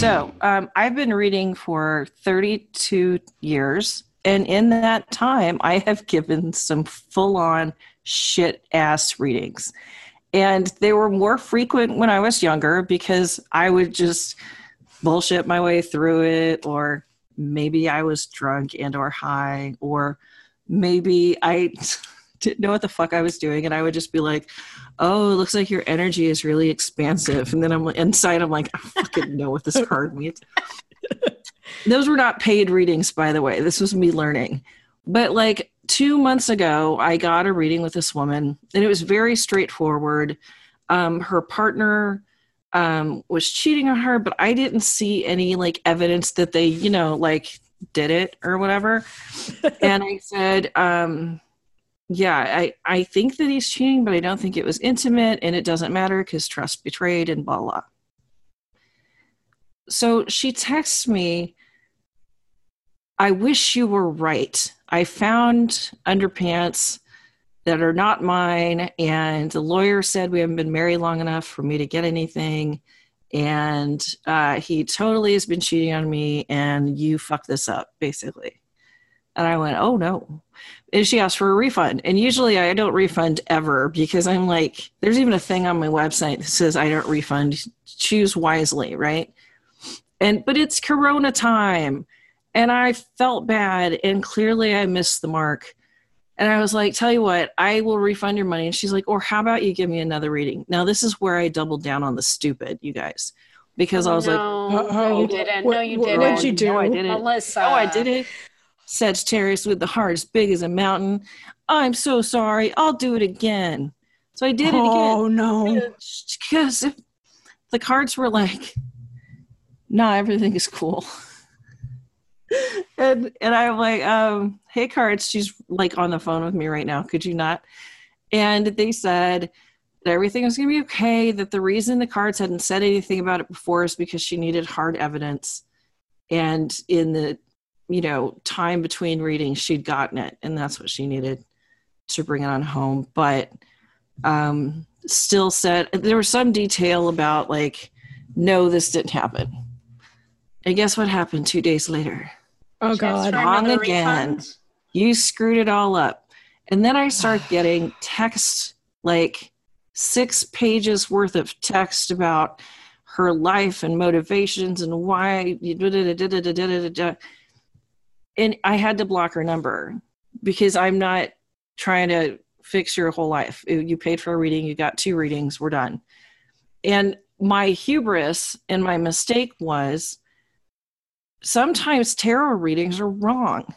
So, um, I've been reading for 32 years, and in that time, I have given some full on shit ass readings. And they were more frequent when I was younger because I would just bullshit my way through it, or maybe I was drunk and or high, or maybe I didn't know what the fuck I was doing, and I would just be like, "Oh, it looks like your energy is really expansive," and then I'm inside, I'm like, "I fucking know what this card means." Those were not paid readings, by the way. This was me learning. But like two months ago, I got a reading with this woman, and it was very straightforward. Um, her partner um, was cheating on her, but I didn't see any like evidence that they, you know, like did it or whatever. and I said, um, yeah, I, I think that he's cheating, but I don't think it was intimate and it doesn't matter because trust betrayed and blah, blah. So she texts me, I wish you were right. I found underpants that are not mine, and the lawyer said we haven't been married long enough for me to get anything. And uh, he totally has been cheating on me, and you fucked this up, basically. And I went, oh no. And she asked for a refund. And usually I don't refund ever because I'm like, there's even a thing on my website that says I don't refund. Choose wisely, right? And but it's Corona time. And I felt bad and clearly I missed the mark. And I was like, tell you what, I will refund your money. And she's like, or how about you give me another reading? Now this is where I doubled down on the stupid, you guys. Because I was no, like, no, you didn't. What- no, you didn't. what'd you do? No, I didn't. Melissa. Oh, I did it. Sagittarius with the heart as big as a mountain. I'm so sorry. I'll do it again. So I did it again. oh no. Because if the cards were like, nah, everything is cool. and and I'm like, um, hey cards, she's like on the phone with me right now. Could you not? And they said that everything was gonna be okay, that the reason the cards hadn't said anything about it before is because she needed hard evidence. And in the you know, time between readings, she'd gotten it, and that's what she needed to bring it on home. But um, still said there was some detail about like, no, this didn't happen. And guess what happened two days later? Oh god. for Wrong again. refund. You screwed it all up. And then I start getting text like six pages worth of text about her life and motivations and why. And I had to block her number because I'm not trying to fix your whole life. You paid for a reading, you got two readings, we're done. And my hubris and my mistake was sometimes tarot readings are wrong.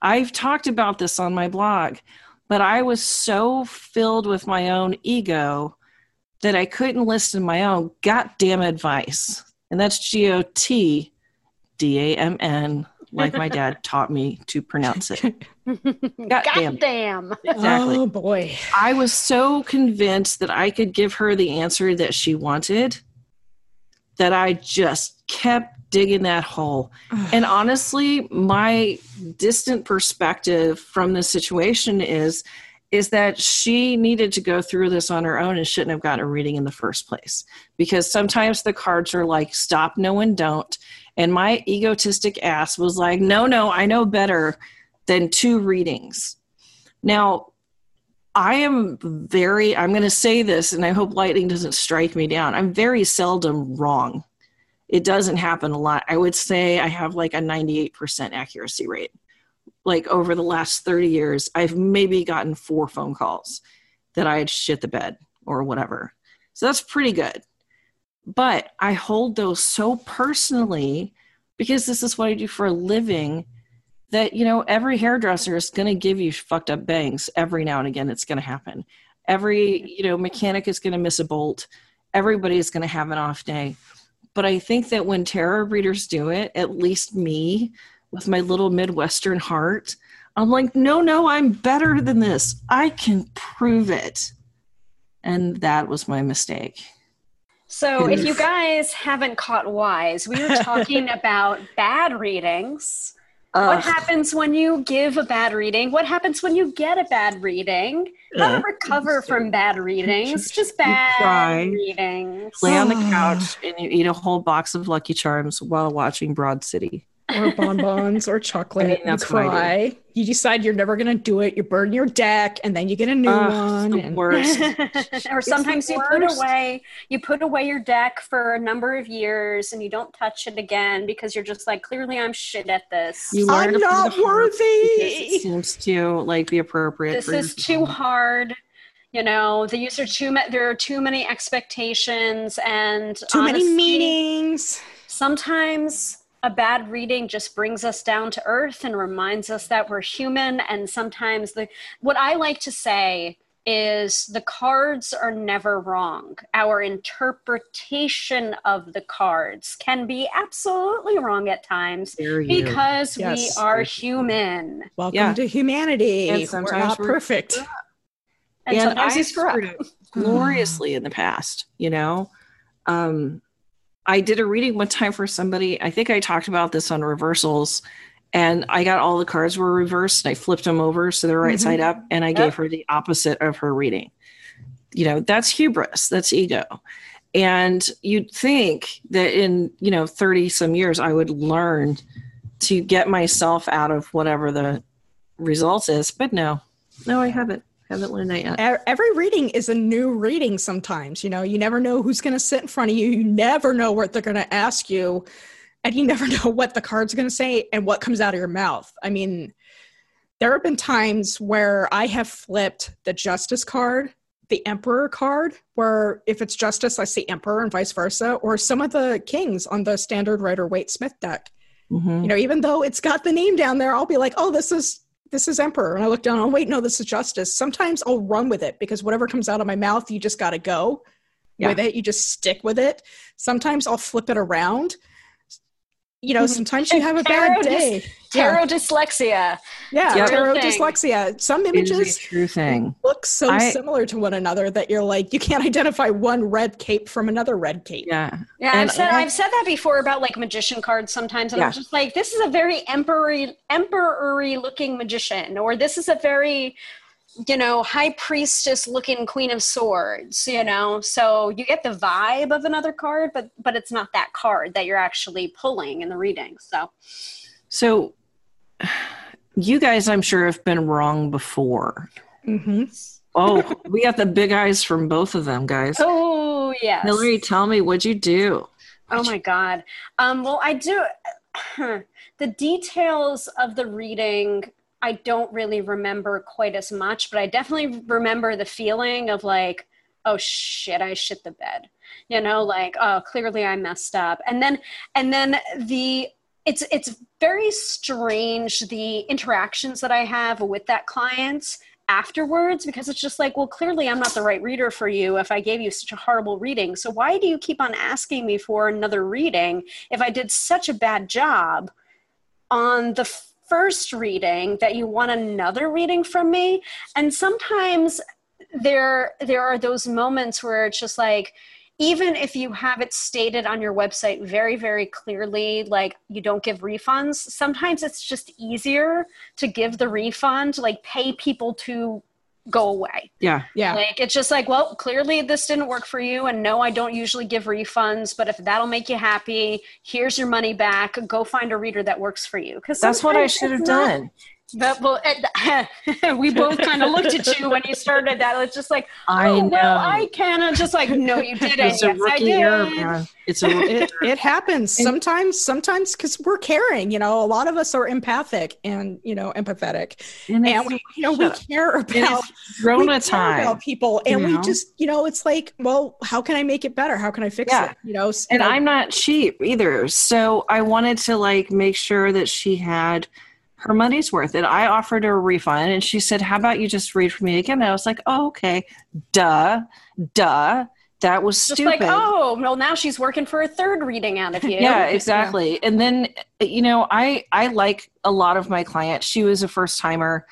I've talked about this on my blog, but I was so filled with my own ego that I couldn't listen to my own goddamn advice. And that's G O T D A M N, like my dad taught me to pronounce it. Goddamn. Goddamn. Exactly. Oh boy. I was so convinced that I could give her the answer that she wanted that I just kept digging that hole. And honestly, my distant perspective from this situation is is that she needed to go through this on her own and shouldn't have gotten a reading in the first place. Because sometimes the cards are like stop, no and don't. And my egotistic ass was like, no, no, I know better than two readings. Now, I am very, I'm going to say this, and I hope lightning doesn't strike me down. I'm very seldom wrong. It doesn't happen a lot. I would say I have like a 98% accuracy rate. Like over the last 30 years, I've maybe gotten four phone calls that I had shit the bed or whatever. So that's pretty good. But I hold those so personally because this is what I do for a living that you know every hairdresser is going to give you fucked up bangs every now and again it's going to happen every you know mechanic is going to miss a bolt everybody is going to have an off day but I think that when tarot readers do it, at least me with my little Midwestern heart, I'm like, no, no, I'm better than this. I can prove it. And that was my mistake. So, if you guys haven't caught wise, we were talking about bad readings. What happens when you give a bad reading? What happens when you get a bad reading? How to Ugh. recover from bad readings? Just You bad cry. readings. Lay on the couch and you eat a whole box of Lucky Charms while watching Broad City. or bonbons or chocolate. I mean, you that's what I do. cry. You decide you're never going to do it. You burn your deck, and then you get a new Ugh, one. the and- worst. or sometimes you put away you put away your deck for a number of years and you don't touch it again because you're just like clearly I'm shit at this. You I'm learn to play not the harp because worthy. It seems to like be appropriate. this for is your- too hard. You know, the user too ma- there are too many expectations and Too many honestly, meanings. sometimes a bad reading just brings us down to earth and reminds us that we're human and sometimes the what i like to say is the cards are never wrong our interpretation of the cards can be absolutely wrong at times because Yes. we are human Welcome Yeah. to humanity. And We're sometimes not we're- perfect. and, and sometimes I we screw up screwed up gloriously in the past. You know, um, I did a reading one time for somebody. I think I talked about this on reversals, and I got all the cards were reversed, and I flipped them over so they're right Mhm. side up, and I Yep. gave her the opposite of her reading. You know, that's hubris. That's ego. And you'd think that in you know thirty some years, I would learn to get myself out of whatever the result is, but no, no, I haven't. Haven't learned that yet. Every reading is a new reading sometimes. You know, you never know who's going to sit in front of you. You never know what they're going to ask you. And you never know what the card's going to say and what comes out of your mouth. I mean, there have been times where I have flipped the justice card, the emperor card, where if it's justice, I see emperor and vice versa, or some of the kings on the standard Rider Waite Smith deck. Mhm. You know, even though it's got the name down there, I'll be like, oh, this is this is emperor. And I look down, oh wait, no, this is justice. Sometimes I'll run with it because whatever comes out of my mouth, you just gotta go Yeah. with it. You just stick with it. Sometimes I'll flip it around. You know, sometimes you have a bad day. dis- day. Yeah, dyslexia yeah, Yep. tarot thing. dyslexia. Some images true thing. look so I- similar to one another that you're like, you can't identify one red cape from another red cape. Yeah. Yeah, And I've said I- I've said that before about like magician cards sometimes, and Yeah. I'm just like, this is a very emperor emperor looking magician, or this is a very you know high priestess looking queen of swords. You know, so you get the vibe of another card, but but it's not that card that you're actually pulling in the reading. So So you guys, I'm sure, have been wrong before. hmm Oh, we got the big eyes from both of them, guys. oh yes, Hillary, tell me, what'd you do? Oh my god. Um, well, I do. the details of the reading, I don't really remember quite as much, but I definitely remember the feeling of like, oh shit, I shit the bed. You know, like, oh, clearly I messed up. And then, and then the. It's it's very strange the interactions that I have with that client afterwards because it's just like well clearly i'm not the right reader for you if i gave you such a horrible reading. So why do you keep on asking me for another reading if i did such a bad job on the first reading that you want another reading from me? And sometimes there there are those moments where it's just like even if you have it stated on your website very very clearly like you don't give refunds sometimes it's just easier to give the refund like pay people to go away Yeah. Yeah. like it's just like well clearly this didn't work for you and no i don't usually give refunds but if that'll make you happy here's your money back go find a reader that works for you because That's what I should have done. But well it, we both kind of looked at you when you started that it's just like I oh, know. well i kind of just like no you didn't it's a yes i rookie did error, man. It's a rookie it, it happens sometimes sometimes because we're caring you know a lot of us are empathic and you know empathetic and and we, you know we care about it's we Rona care time. about people and you we just you know it's like well how can i make it better how can i fix Yeah. it you know s- and I'm not cheap either. So I wanted to like make sure that she had her money's worth. And I offered her a refund and she said, How about you just read for me again? And I was like, Oh, okay. Duh. Duh. that was Just stupid. like, oh, well, now she's working for a third reading out of you. yeah exactly and then you know i i like a lot of my clients she was a first timer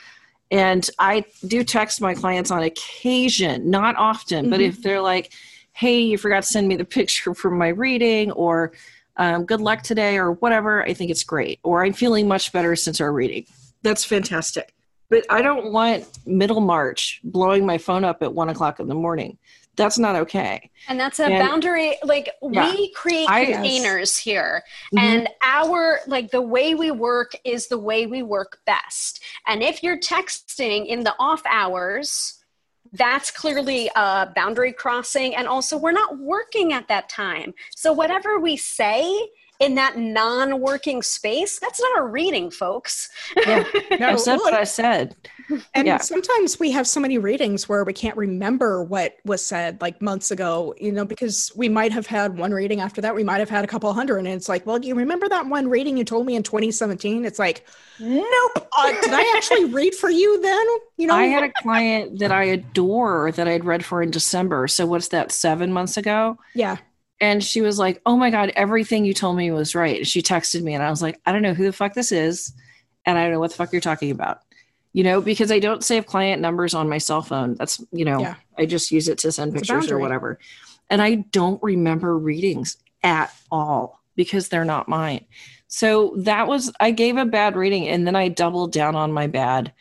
and i do text my clients on occasion not often but Mhm. if they're like hey you forgot to send me the picture from my reading or um, good luck today or whatever i think it's great or i'm feeling much better since our reading that's fantastic but i don't want middle march blowing my phone up at one o'clock in the morning that's not okay And that's a And- boundary. Like Yeah. we create I- containers here, Mhm. and our like the way we work is the way we work best. And if you're texting in the off hours, that's clearly a boundary crossing. And also, we're not working at that time. So whatever we say in that non-working space, that's not a reading, folks. yeah No, i said what i said And Yeah. sometimes we have so many readings where we can't remember what was said like months ago, you know, because we might have had one reading after that. We might have had a couple hundred. And it's like, well, do you remember that one reading you told me in 2017? It's like, nope. Uh, did I actually read for you then? You know, I had a client that I adore that I'd read for in December. So what's that, seven months ago? yeah. And she was like, Oh my God, everything you told me was right. She texted me and I was like, I don't know who the fuck this is. And I don't know what the fuck you're talking about. You know, because I don't save client numbers on my cell phone. That's, you know, Yeah. I just use it to send It's pictures or whatever. And I don't remember readings at all because they're not mine. So that was, I gave a bad reading and then I doubled down on my bad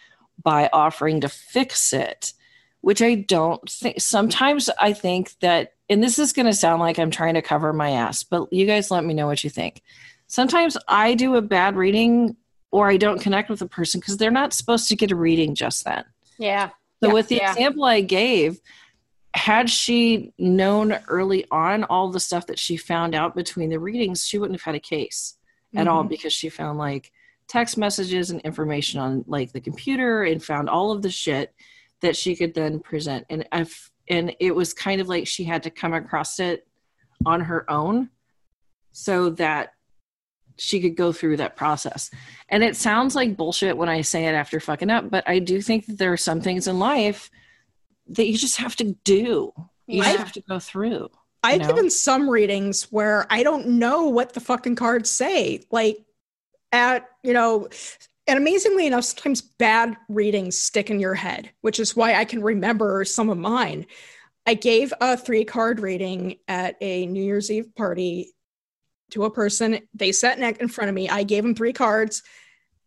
by offering to fix it, which I don't think. Sometimes I think that, and this is going to sound like I'm trying to cover my ass, but you guys let me know what you think. Sometimes I do a bad reading or I don't connect with a person because they're not supposed to get a reading just then. Yeah. So Yeah. with the Yeah. example I gave, had she known early on all the stuff that she found out between the readings, she wouldn't have had a case at all Mhm. because she found like text messages and information on like the computer and found all of the shit that she could then present. And if and it was kind of like she had to come across it on her own so that she could go through that process. And it sounds like bullshit when I say it after fucking up, but I do think that there are some things in life that you just have to do. You just Yeah. have to go through. I've know? given some readings where I don't know what the fucking cards say. Like at, you know, and amazingly enough, sometimes bad readings stick in your head, which is why I can remember some of mine. I gave a three card reading at a New Year's Eve party to a person. They sat neck in front of me. I gave them three cards.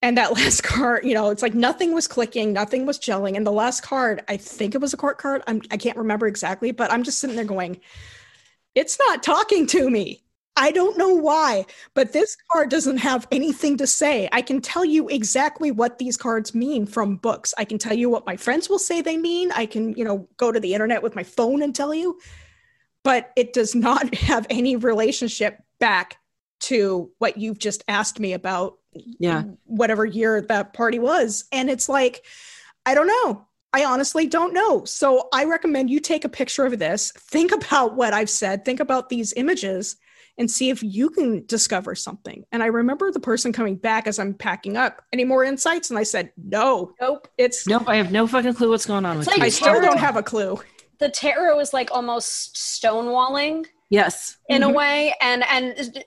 And that last card, you know, it's like nothing was clicking, nothing was gelling. And the last card, I think it was a court card. I'm, I can't remember exactly, but I'm just sitting there going, it's not talking to me. I don't know why, but this card doesn't have anything to say. I can tell you exactly what these cards mean from books. I can tell you what my friends will say they mean. I can, you know, go to the internet with my phone and tell you, but it does not have any relationship back to what you've just asked me about Yeah. whatever year that party was. And it's like, I don't know. I honestly don't know. So I recommend you take a picture of this, think about what I've said, think about these images, and see if you can discover something. And I remember the person coming back as I'm packing up. Any more insights? And I said, no, Nope. it's, Nope, I have no fucking clue what's going on It's with like you. I still don't have a clue. The tarot is like almost stonewalling yes. in a Mhm. way and and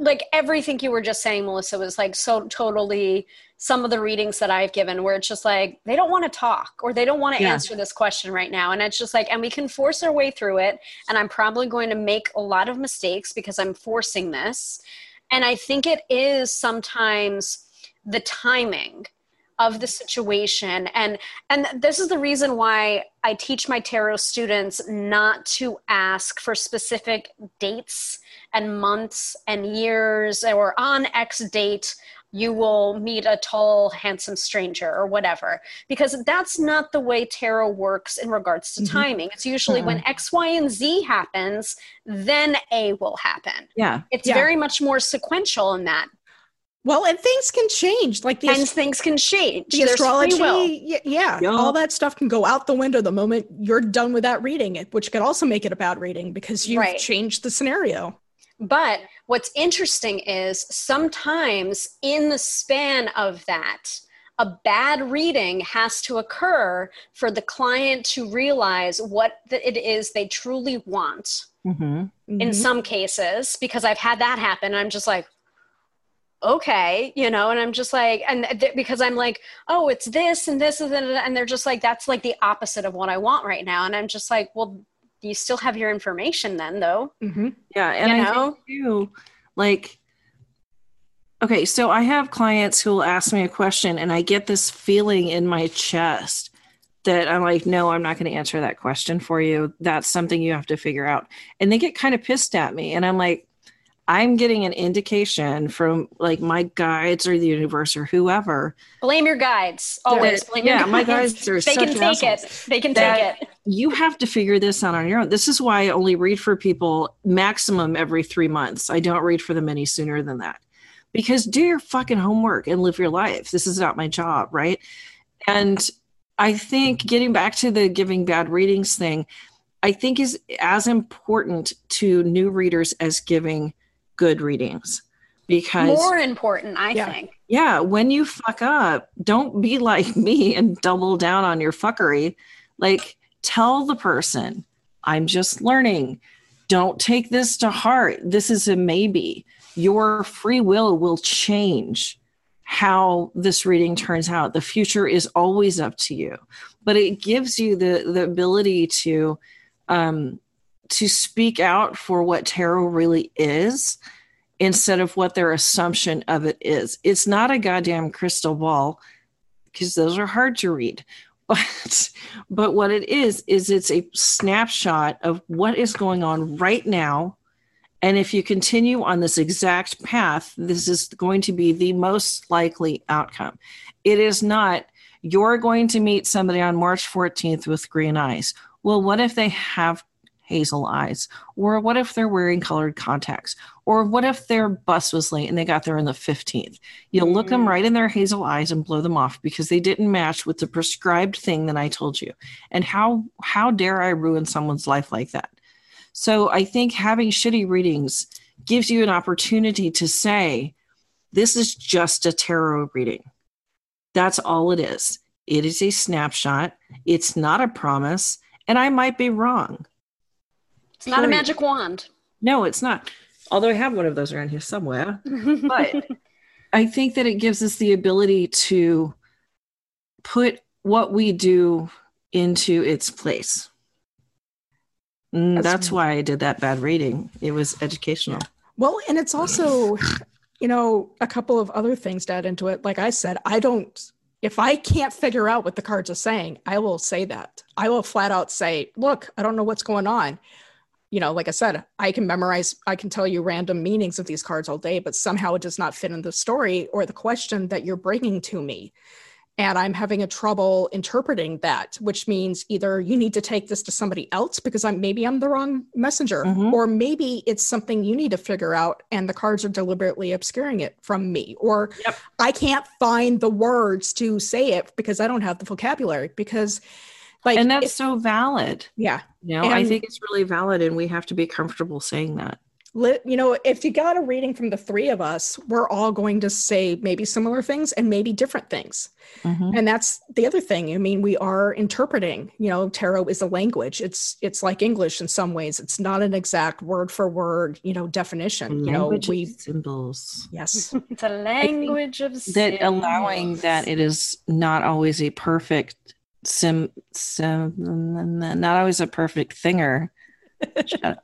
like everything you were just saying melissa was like so totally some of the readings that i've given where it's just like they don't want to talk or they don't want to Yeah. answer this question right now and it's just like and we can force our way through it and i'm probably going to make a lot of mistakes because i'm forcing this and i think it is sometimes the timing of the situation and and this is the reason why i teach my tarot students not to ask for specific dates and months and years or on x date you will meet a tall handsome stranger or whatever because that's not the way tarot works in regards to Mhm. timing it's usually when x y and z happens then a will happen Yeah. it's Yeah. very much more sequential in that Well, and things can change. Like the, and things can change the There's free astrology, will. y- yeah, Yeah. all that stuff can go out the window the moment you're done with that reading, which could also make it a bad reading because you've Right. changed the scenario. But what's interesting is sometimes in the span of that, a bad reading has to occur for the client to realize what it is they truly want mm-hmm. in mm-hmm. some cases because i've had that happen i'm just like okay you know and i'm just like and th- because i'm like oh it's this and this and, and they're just like that's like the opposite of what i want right now and i'm just like well you still have your information then though mm-hmm. yeah and you know? i think too like okay so i have clients who will ask me a question and i get this feeling in my chest that i'm like no i'm not going to answer that question for you that's something you have to figure out and they get kind of pissed at me and i'm like I'm getting an indication from like my guides or the universe or whoever. Blame your guides. Always blame yeah, my guides are they can take it. They can take it. You have to figure this out on your own. This is why I only read for people maximum every three months. I don't read for them any sooner than that. Because do your fucking homework and live your life. This is not my job, right? And I think getting back to the giving bad readings thing, I think is as important to new readers as giving good readings because more important i yeah, think. Yeah when you fuck up don't be like me and double down on your fuckery. Like tell the person i'm just learning. Don't take this to heart. This is a maybe. Your free will will change how this reading turns out. The future is always up to you. But it gives you the the ability to um to speak out for what tarot really is instead of what their assumption of it is. It's not a goddamn crystal ball because those are hard to read. But but what it is is it's a snapshot of what is going on right now and if you continue on this exact path, this is going to be the most likely outcome. It is not you're going to meet somebody on March 14th with green eyes. Well, what if they have hazel eyes? Or what if they're wearing colored contacts? Or what if their bus was late and they got there on the 15th? You'll mm-hmm. look them mm. right in their hazel eyes and blow them off because they didn't match with the prescribed thing that I told you. And how how dare I ruin someone's life like that? So I think having shitty readings gives you an opportunity to say, this is just a tarot reading. That's all it is. It is a snapshot. It's not a promise. And I might be wrong. It's not a magic wand. No, it's not. Although I have one of those around here somewhere. but I think that it gives us the ability to put what we do into its place. Mm, that's, that's why I did that bad reading. It was educational. Well, and it's also, you know, a couple of other things to add into it. Like I said, I don't, if I can't figure out what the cards are saying, I will say that. I will flat out say, look, I don't know what's going on you know, like I said, I can memorize, I can tell you random meanings of these cards all day, but somehow it does not fit in the story or the question that you're bringing to me. And I'm having a trouble interpreting that, which means either you need to take this to somebody else because I'm maybe I'm the wrong messenger, mm-hmm. or maybe it's something you need to figure out and the cards are deliberately obscuring it from me, or yep. I can't find the words to say it because I don't have the vocabulary. Because like, and that's so valid. Yeah. You know, and I think it's really valid and we have to be comfortable saying that. You know, if you got a reading from the three of us, we're all going to say maybe similar things and maybe different things. Mm-hmm. And that's the other thing. I mean, we are interpreting, you know, tarot is a language. It's it's like English in some ways. It's not an exact word for word, you know, definition. Language you know, we symbols. Yes. it's a language of symbols. that allowing that it is not always a perfect sim, sim not always a perfect thinger.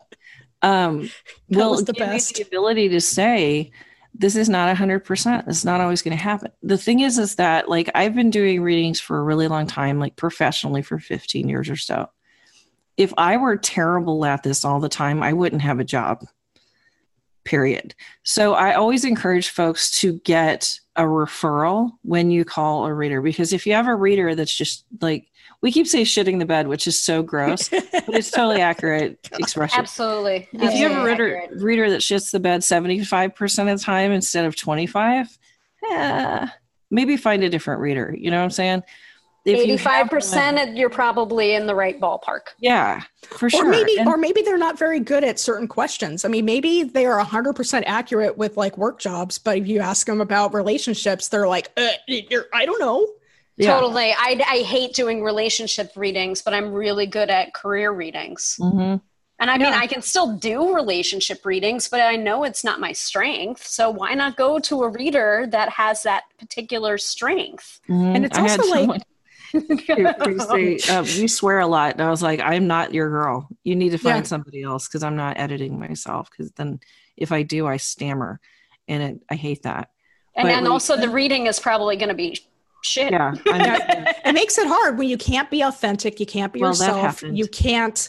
um, will the best. the ability to say this is not 100% it's not always going to happen the thing is is that like i've been doing readings for a really long time like professionally for 15 years or so if i were terrible at this all the time i wouldn't have a job period so i always encourage folks to get a referral when you call a reader because if you have a reader that's just like we keep saying shitting the bed, which is so gross, but it's totally accurate expression. Absolutely. If you have a reader, reader that shits the bed 75% of the time instead of 25, yeah, maybe find a different reader. You know what I'm saying? If you Eighty-five have one- percent, you're probably in the right ballpark. yeah, for sure. Or maybe, And- or maybe they're not very good at certain questions. I mean, maybe they are hundred percent accurate with like work jobs, but if you ask them about relationships, they're like, uh, I don't know. yeah. Totally. I, I hate doing relationship readings, but I'm really good at career readings. Mhm. And I mean, Yeah. I can still do relationship readings, but I know it's not my strength. So why not go to a reader that has that particular strength? Mhm. And it's I also like- someone who- who um, "You swear a lot," and I was like, "I'm not your girl. You need to find Yeah. somebody else because I'm not editing myself. Because then, if I do, I stammer, and it, I hate that. and But and like- also, the reading is probably going to be shit. Yeah, It makes it hard when you can't be authentic, you can't be Well, yourself, happened. you can't,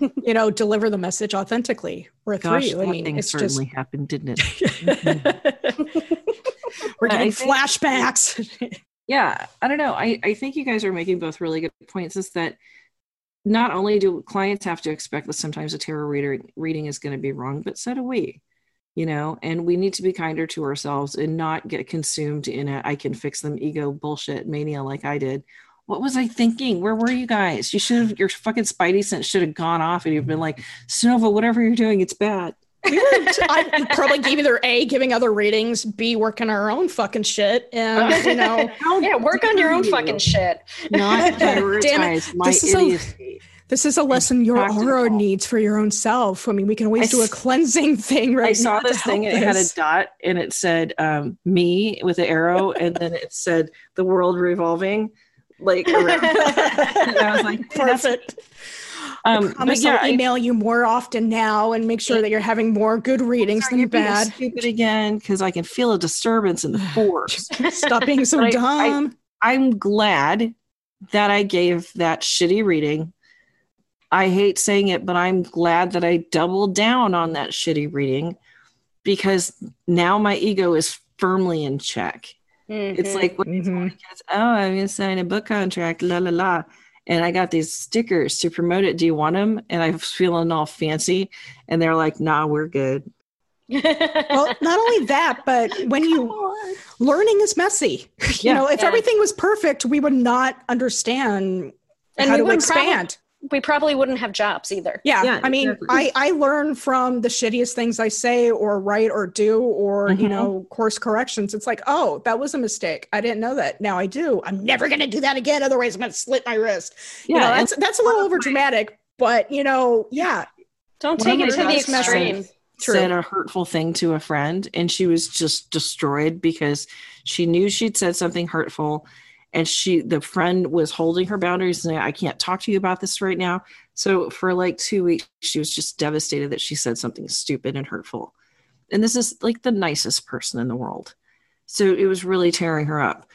you know, deliver the message authentically or through gosh, you. I that mean, thing it's certainly just happened, didn't it? we're getting think- flashbacks. yeah i don't know. I, I think you guys are making both really good points is that not only do clients have to expect that sometimes a tarot reader reading is going to be wrong but so do we you know? And we need to be kinder to ourselves and not get consumed in a i can fix them ego bullshit mania like i did. What was i thinking? Where were you guys? You should have your fucking spidey sense should have gone off and you've been like Cynova whatever you're doing it's bad we were I probably gave either A, giving other readings, B, working our own fucking shit. And you know, Yeah, work on your own dare fucking shit. not Damn it. prioritize my This is a- idiocy this is a lesson your practical. aura needs for your own self. I mean, we can always I do a s- cleansing thing, right? I saw this thing help and it had a dot and it said um, me with an arrow and then it said the world revolving like around. and I was like, "Hey, that's- Perfect. Um, but Promise yeah, I'll I- email you more often now and make sure that you're having more good readings Are than bad. Stupid again because I can feel a disturbance in the force. Stop being so But I- I- dumb. I'm glad that I gave that shitty reading. I hate saying it, but I'm glad that I doubled down on that shitty reading because now my ego is firmly in check. It's Mhm. like when Mhm. gets, oh, I'm going to sign a book contract, la la la. And I got these stickers to promote it. Do you want them? And I was feeling all fancy. And they're like, nah, we're good. well, not only that, but when you learning is messy. you Yeah. know, if Yeah. everything was perfect, we would not understand And how we to wouldn't probably- expand. We probably wouldn't have jobs either. Yeah, Yeah, I mean, exactly. I I learn from the shittiest things I say or write or do or you Mhm. know course corrections. It's like, oh, that was a mistake. I didn't know that. Now I do. I'm never gonna do that again. Otherwise, I'm gonna slit my wrist. you know, that's that's a little over dramatic, but you know, yeah, Don't take it to my the best friends extreme. True. said a hurtful thing to a friend and she was just destroyed because she knew she'd said something hurtful and she the friend was holding her boundaries and I can't talk to you about this right now. So for like two weeks she was just devastated that she said something stupid and hurtful. And this is like the nicest person in the world. So it was really tearing her up.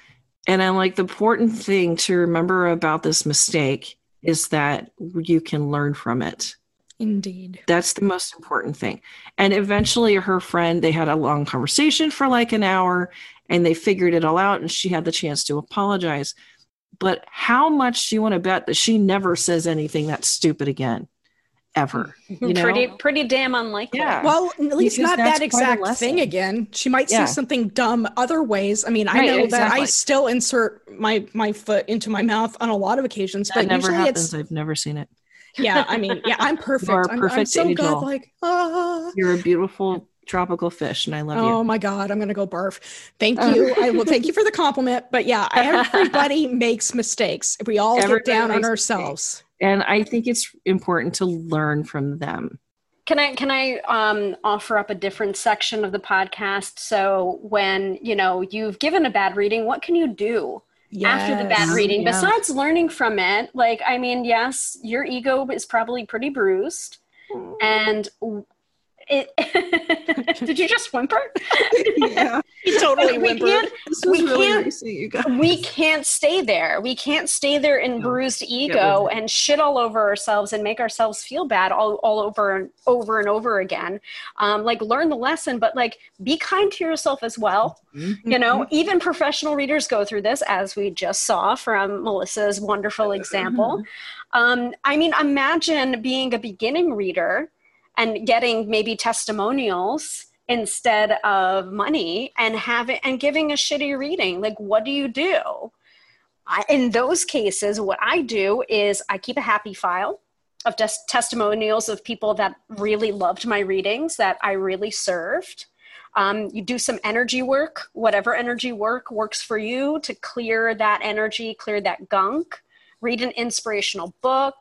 And I'm like, the important thing to remember about this mistake is that you can learn from it. Indeed. That's the most important thing. And eventually, her friend, they had a long conversation for like an hour and they figured it all out, and she had the chance to apologize. But how much do you want to bet that she never says anything that's stupid again? Ever. Mm-hmm. You know? Pretty pretty damn unlikely. Yeah. Well, at least Because not that quite a exact thing again. She might Yeah. say something dumb other ways. I mean, I Right, know that. I still insert my my foot into my mouth on a lot of occasions, That but never usually happens. it's I've never seen it. Yeah. I mean, yeah, I'm perfect. are a I'm, I'm so angel. good. Like, ah. You're a beautiful tropical fish, and I love Oh you. Oh my god, I'm gonna go barf. Thank Oh. you. I will thank you for the compliment. But yeah, everybody makes mistakes. We all Everybody get down on makes ourselves. And I think it's important to learn from them. Can I can I um, offer up a different section of the podcast? So when you know you've given a bad reading, what can you do after the bad reading Yeah. besides learning from it? Like, I mean, yes, your ego is probably pretty bruised, mm. and it. did you just whimper? yeah, He totally we whimpered. can't We really can't- nice you guys. we can't stay there. We can't stay there in bruised ego and shit all over ourselves and make ourselves feel bad all, all over and over and over again. Um, like learn the lesson, but like be kind to yourself as well. Mhm. You know, even professional readers go through this, as we just saw from Melissa's wonderful example. Um, I mean, imagine being a beginning reader and getting maybe testimonials instead of money and having and giving a shitty reading. Like, what do you do? I, in those cases, what I do is I keep a happy file of just testimonials of people that really loved my readings, that I really served. Um, you do some energy work, whatever energy work works for you to clear that energy, clear that gunk. Read an inspirational book,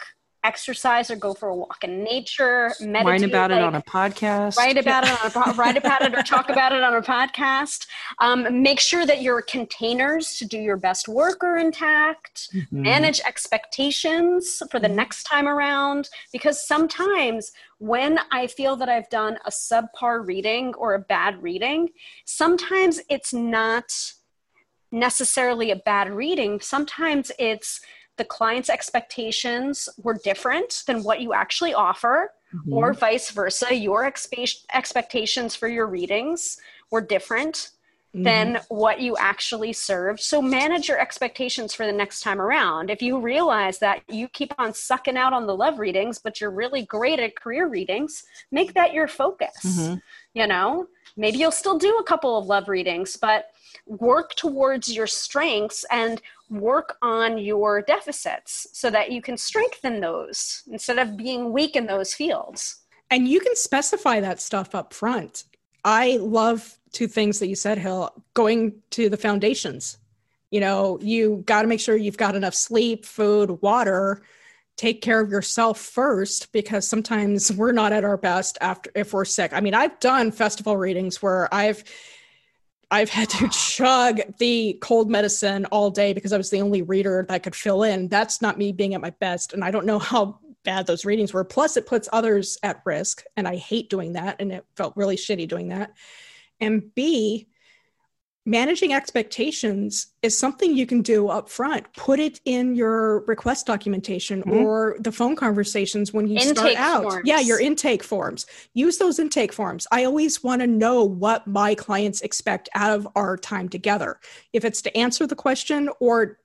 exercise or go for a walk in nature, meditate. Write about like, it on a podcast. Write about it on a write about it or talk about it on a podcast. Um, make sure that your containers to do your best work are intact. Mm-hmm. Manage expectations for the mm-hmm. next time around because sometimes when I feel that I've done a subpar reading or a bad reading, sometimes it's not necessarily a bad reading. Sometimes it's the client's expectations were different than what you actually offer, mm-hmm. or vice versa, your expe- expectations for your readings were different mm-hmm. than what you actually served. So manage your expectations for the next time around. If you realize that you keep on sucking out on the love readings, but you're really great at career readings, make that your focus. Mm-hmm. You know, maybe you'll still do a couple of love readings, but work towards your strengths and work on your deficits so that you can strengthen those instead of being weak in those fields. And you can specify that stuff up front. I love two things that you said, Hill going to the foundations. You know, you got to make sure you've got enough sleep, food, water. Take care of yourself first because sometimes we're not at our best after if we're sick. I mean, I've done festival readings where I've I've had to chug the cold medicine all day because I was the only reader that could fill in. That's not me being at my best. And I don't know how bad those readings were. Plus, it puts others at risk. And I hate doing that. And it felt really shitty doing that. And B, managing expectations is something you can do up front put it in your request documentation mm-hmm. or the phone conversations when you intake start out. forms. yeah your intake forms. Use those intake forms. I always want to know what my clients expect out of our time together. If it's to answer the question or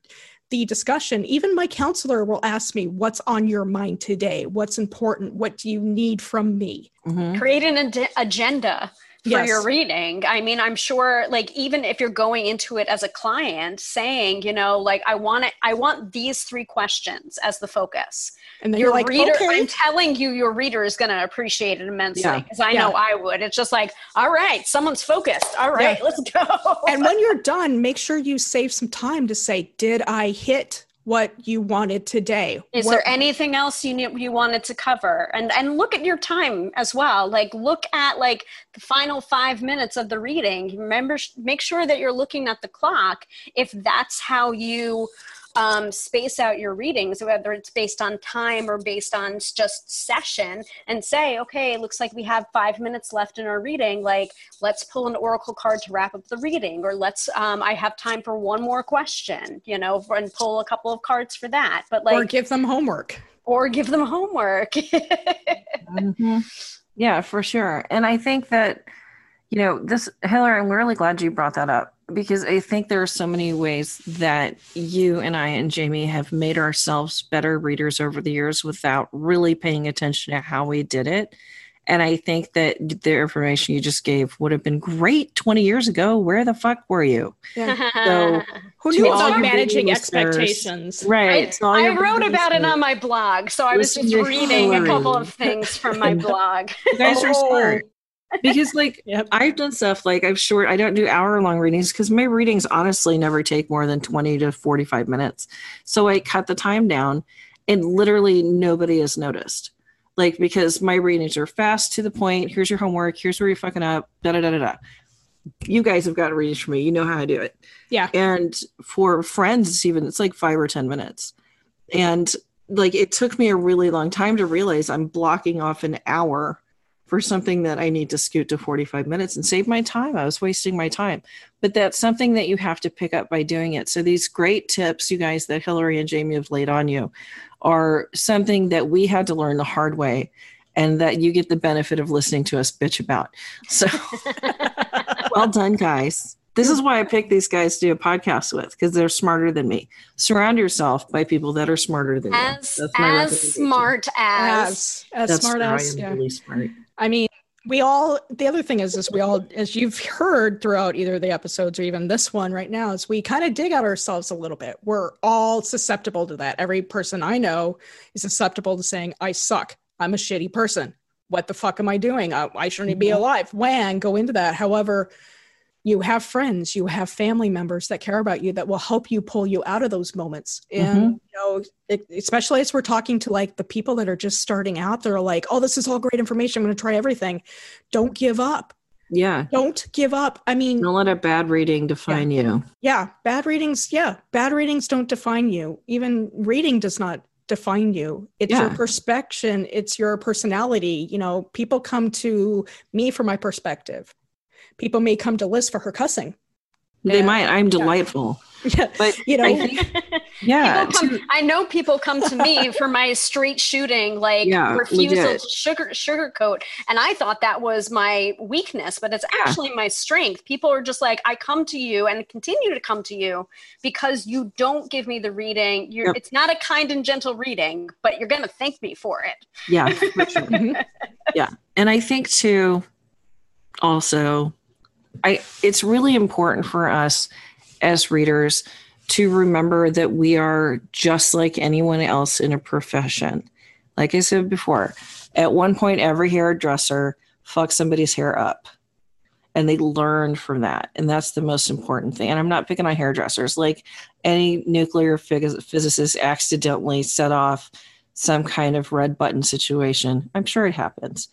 the discussion even my counselor will ask me what's on your mind today? What's important? What do you need from me? Mm-hmm. create an ad- agenda for yes. your reading. I mean, I'm sure like even if you're going into it as a client saying, you know, like I want it, I want these three questions as the focus. And then your like, reader, okay. I'm telling you, your reader is going to appreciate it immensely because yeah. I know I would. It's just like, all right, someone's focused. All right, yeah. let's go. and when you're done, make sure you save some time to say, did I hit what you wanted today. Is what- there anything else you you wanted to cover? And and look at your time as well. Like look at like the final 5 minutes of the reading. Remember make sure that you're looking at the clock if that's how you um, space out your readings, whether it's based on time or based on just session, and say, okay, it looks like we have five minutes left in our reading. Like, let's pull an oracle card to wrap up the reading, or let's, um, I have time for one more question, you know, and pull a couple of cards for that. But like, or give them homework, or give them homework. mm-hmm. Yeah, for sure. And I think that, you know, this, Hillary, I'm really glad you brought that up because I think there are so many ways that you and I and Jaymi have made ourselves better readers over the years without really paying attention to how we did it. And I think that the information you just gave would have been great 20 years ago. Where the fuck were you? Yeah. So, who knew about managing expectations? Right. I, I wrote about it on my blog. So I was just reading a couple of things from my blog. you guys are oh. smart because like yep. I've done stuff like I've short I don't do hour long readings because my readings honestly never take more than 20 to 45 minutes. So I cut the time down and literally nobody has noticed. Like because my readings are fast to the point. Here's your homework. Here's where you're fucking up. Da da da da da. You guys have got readings for me. You know how I do it. Yeah. And for friends, it's even it's like five or ten minutes. And like it took me a really long time to realize I'm blocking off an hour for something that I need to scoot to 45 minutes and save my time. I was wasting my time. But that's something that you have to pick up by doing it. So these great tips, you guys, that Hillary and Jaymi have laid on you are something that we had to learn the hard way and that you get the benefit of listening to us bitch about. So well done, guys. This is why I picked these guys to do a podcast with because they're smarter than me. Surround yourself by people that are smarter than as, you. That's my as smart as as, as smart as. Yeah. really smart. I mean, we all the other thing is is we all as you've heard throughout either the episodes or even this one right now is we kind of dig out ourselves a little bit. We're all susceptible to that. Every person i know is susceptible to saying i suck. I'm a shitty person. What the fuck am i doing? I, I shouldn't be mm-hmm. alive. When go into that. However you have friends you have family members that care about you that will help you pull you out of those moments. And mm-hmm. you know it, especially as we're talking to like the people that are just starting out they're like oh this is all great information i'm going to try everything. Don't give up. Yeah. Don't give up. I mean don't let a bad reading define yeah. you. Yeah bad readings yeah bad readings don't define you. Even reading does not define you. It's yeah. your perspection it's your personality. You know people come to me for my perspective people may come to Liz for her cussing. They and, might. I'm delightful. Yeah. But you know, I think, yeah. Come, to, I know people come to me for my straight shooting, like yeah, refusal legit. to sugar sugarcoat. And I thought that was my weakness, but it's actually yeah. my strength. People are just like, I come to you and continue to come to you because you don't give me the reading. You're yep. it's not a kind and gentle reading, but you're gonna thank me for it. Yeah. For sure. Mm-hmm. yeah. And I think too also I it's really important for us as readers to remember that we are just like anyone else in a profession. Like I said before, at one point every hairdresser fucked somebody's hair up and they learned from that. And that's the most important thing. And i'm not picking on hairdressers. Like any nuclear phys- physicist accidentally set off some kind of red button situation i'm sure it happens.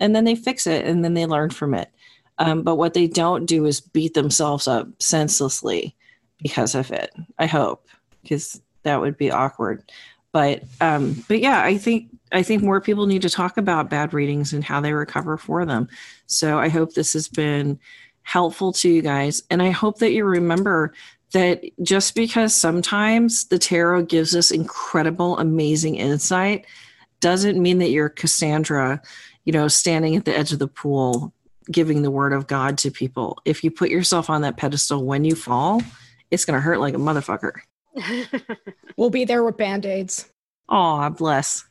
And then they fix it and then they learn from it um, but what they don't do is beat themselves up senselessly because of it. I hope, because that would be awkward. But um, but yeah, I think I think more people need to talk about bad readings and how they recover for them. So I hope this has been helpful to you guys, and I hope that you remember that just because sometimes the tarot gives us incredible, amazing insight, doesn't mean that you're Cassandra, you know, standing at the edge of the pool giving the word of God to people. If you put yourself on that pedestal when you fall, it's going to hurt like a motherfucker. we'll be there with band aids. Oh, bless.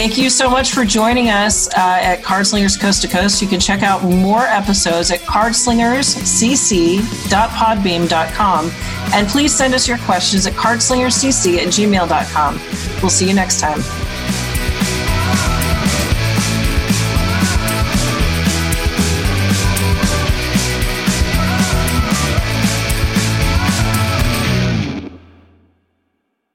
Thank you so much for joining us uh, at Cardslingers Coast to Coast. You can check out more episodes at cardslingerscc.podbean.com. And please send us your questions at cardslingerscc at gmail.com. We'll see you next time. Thank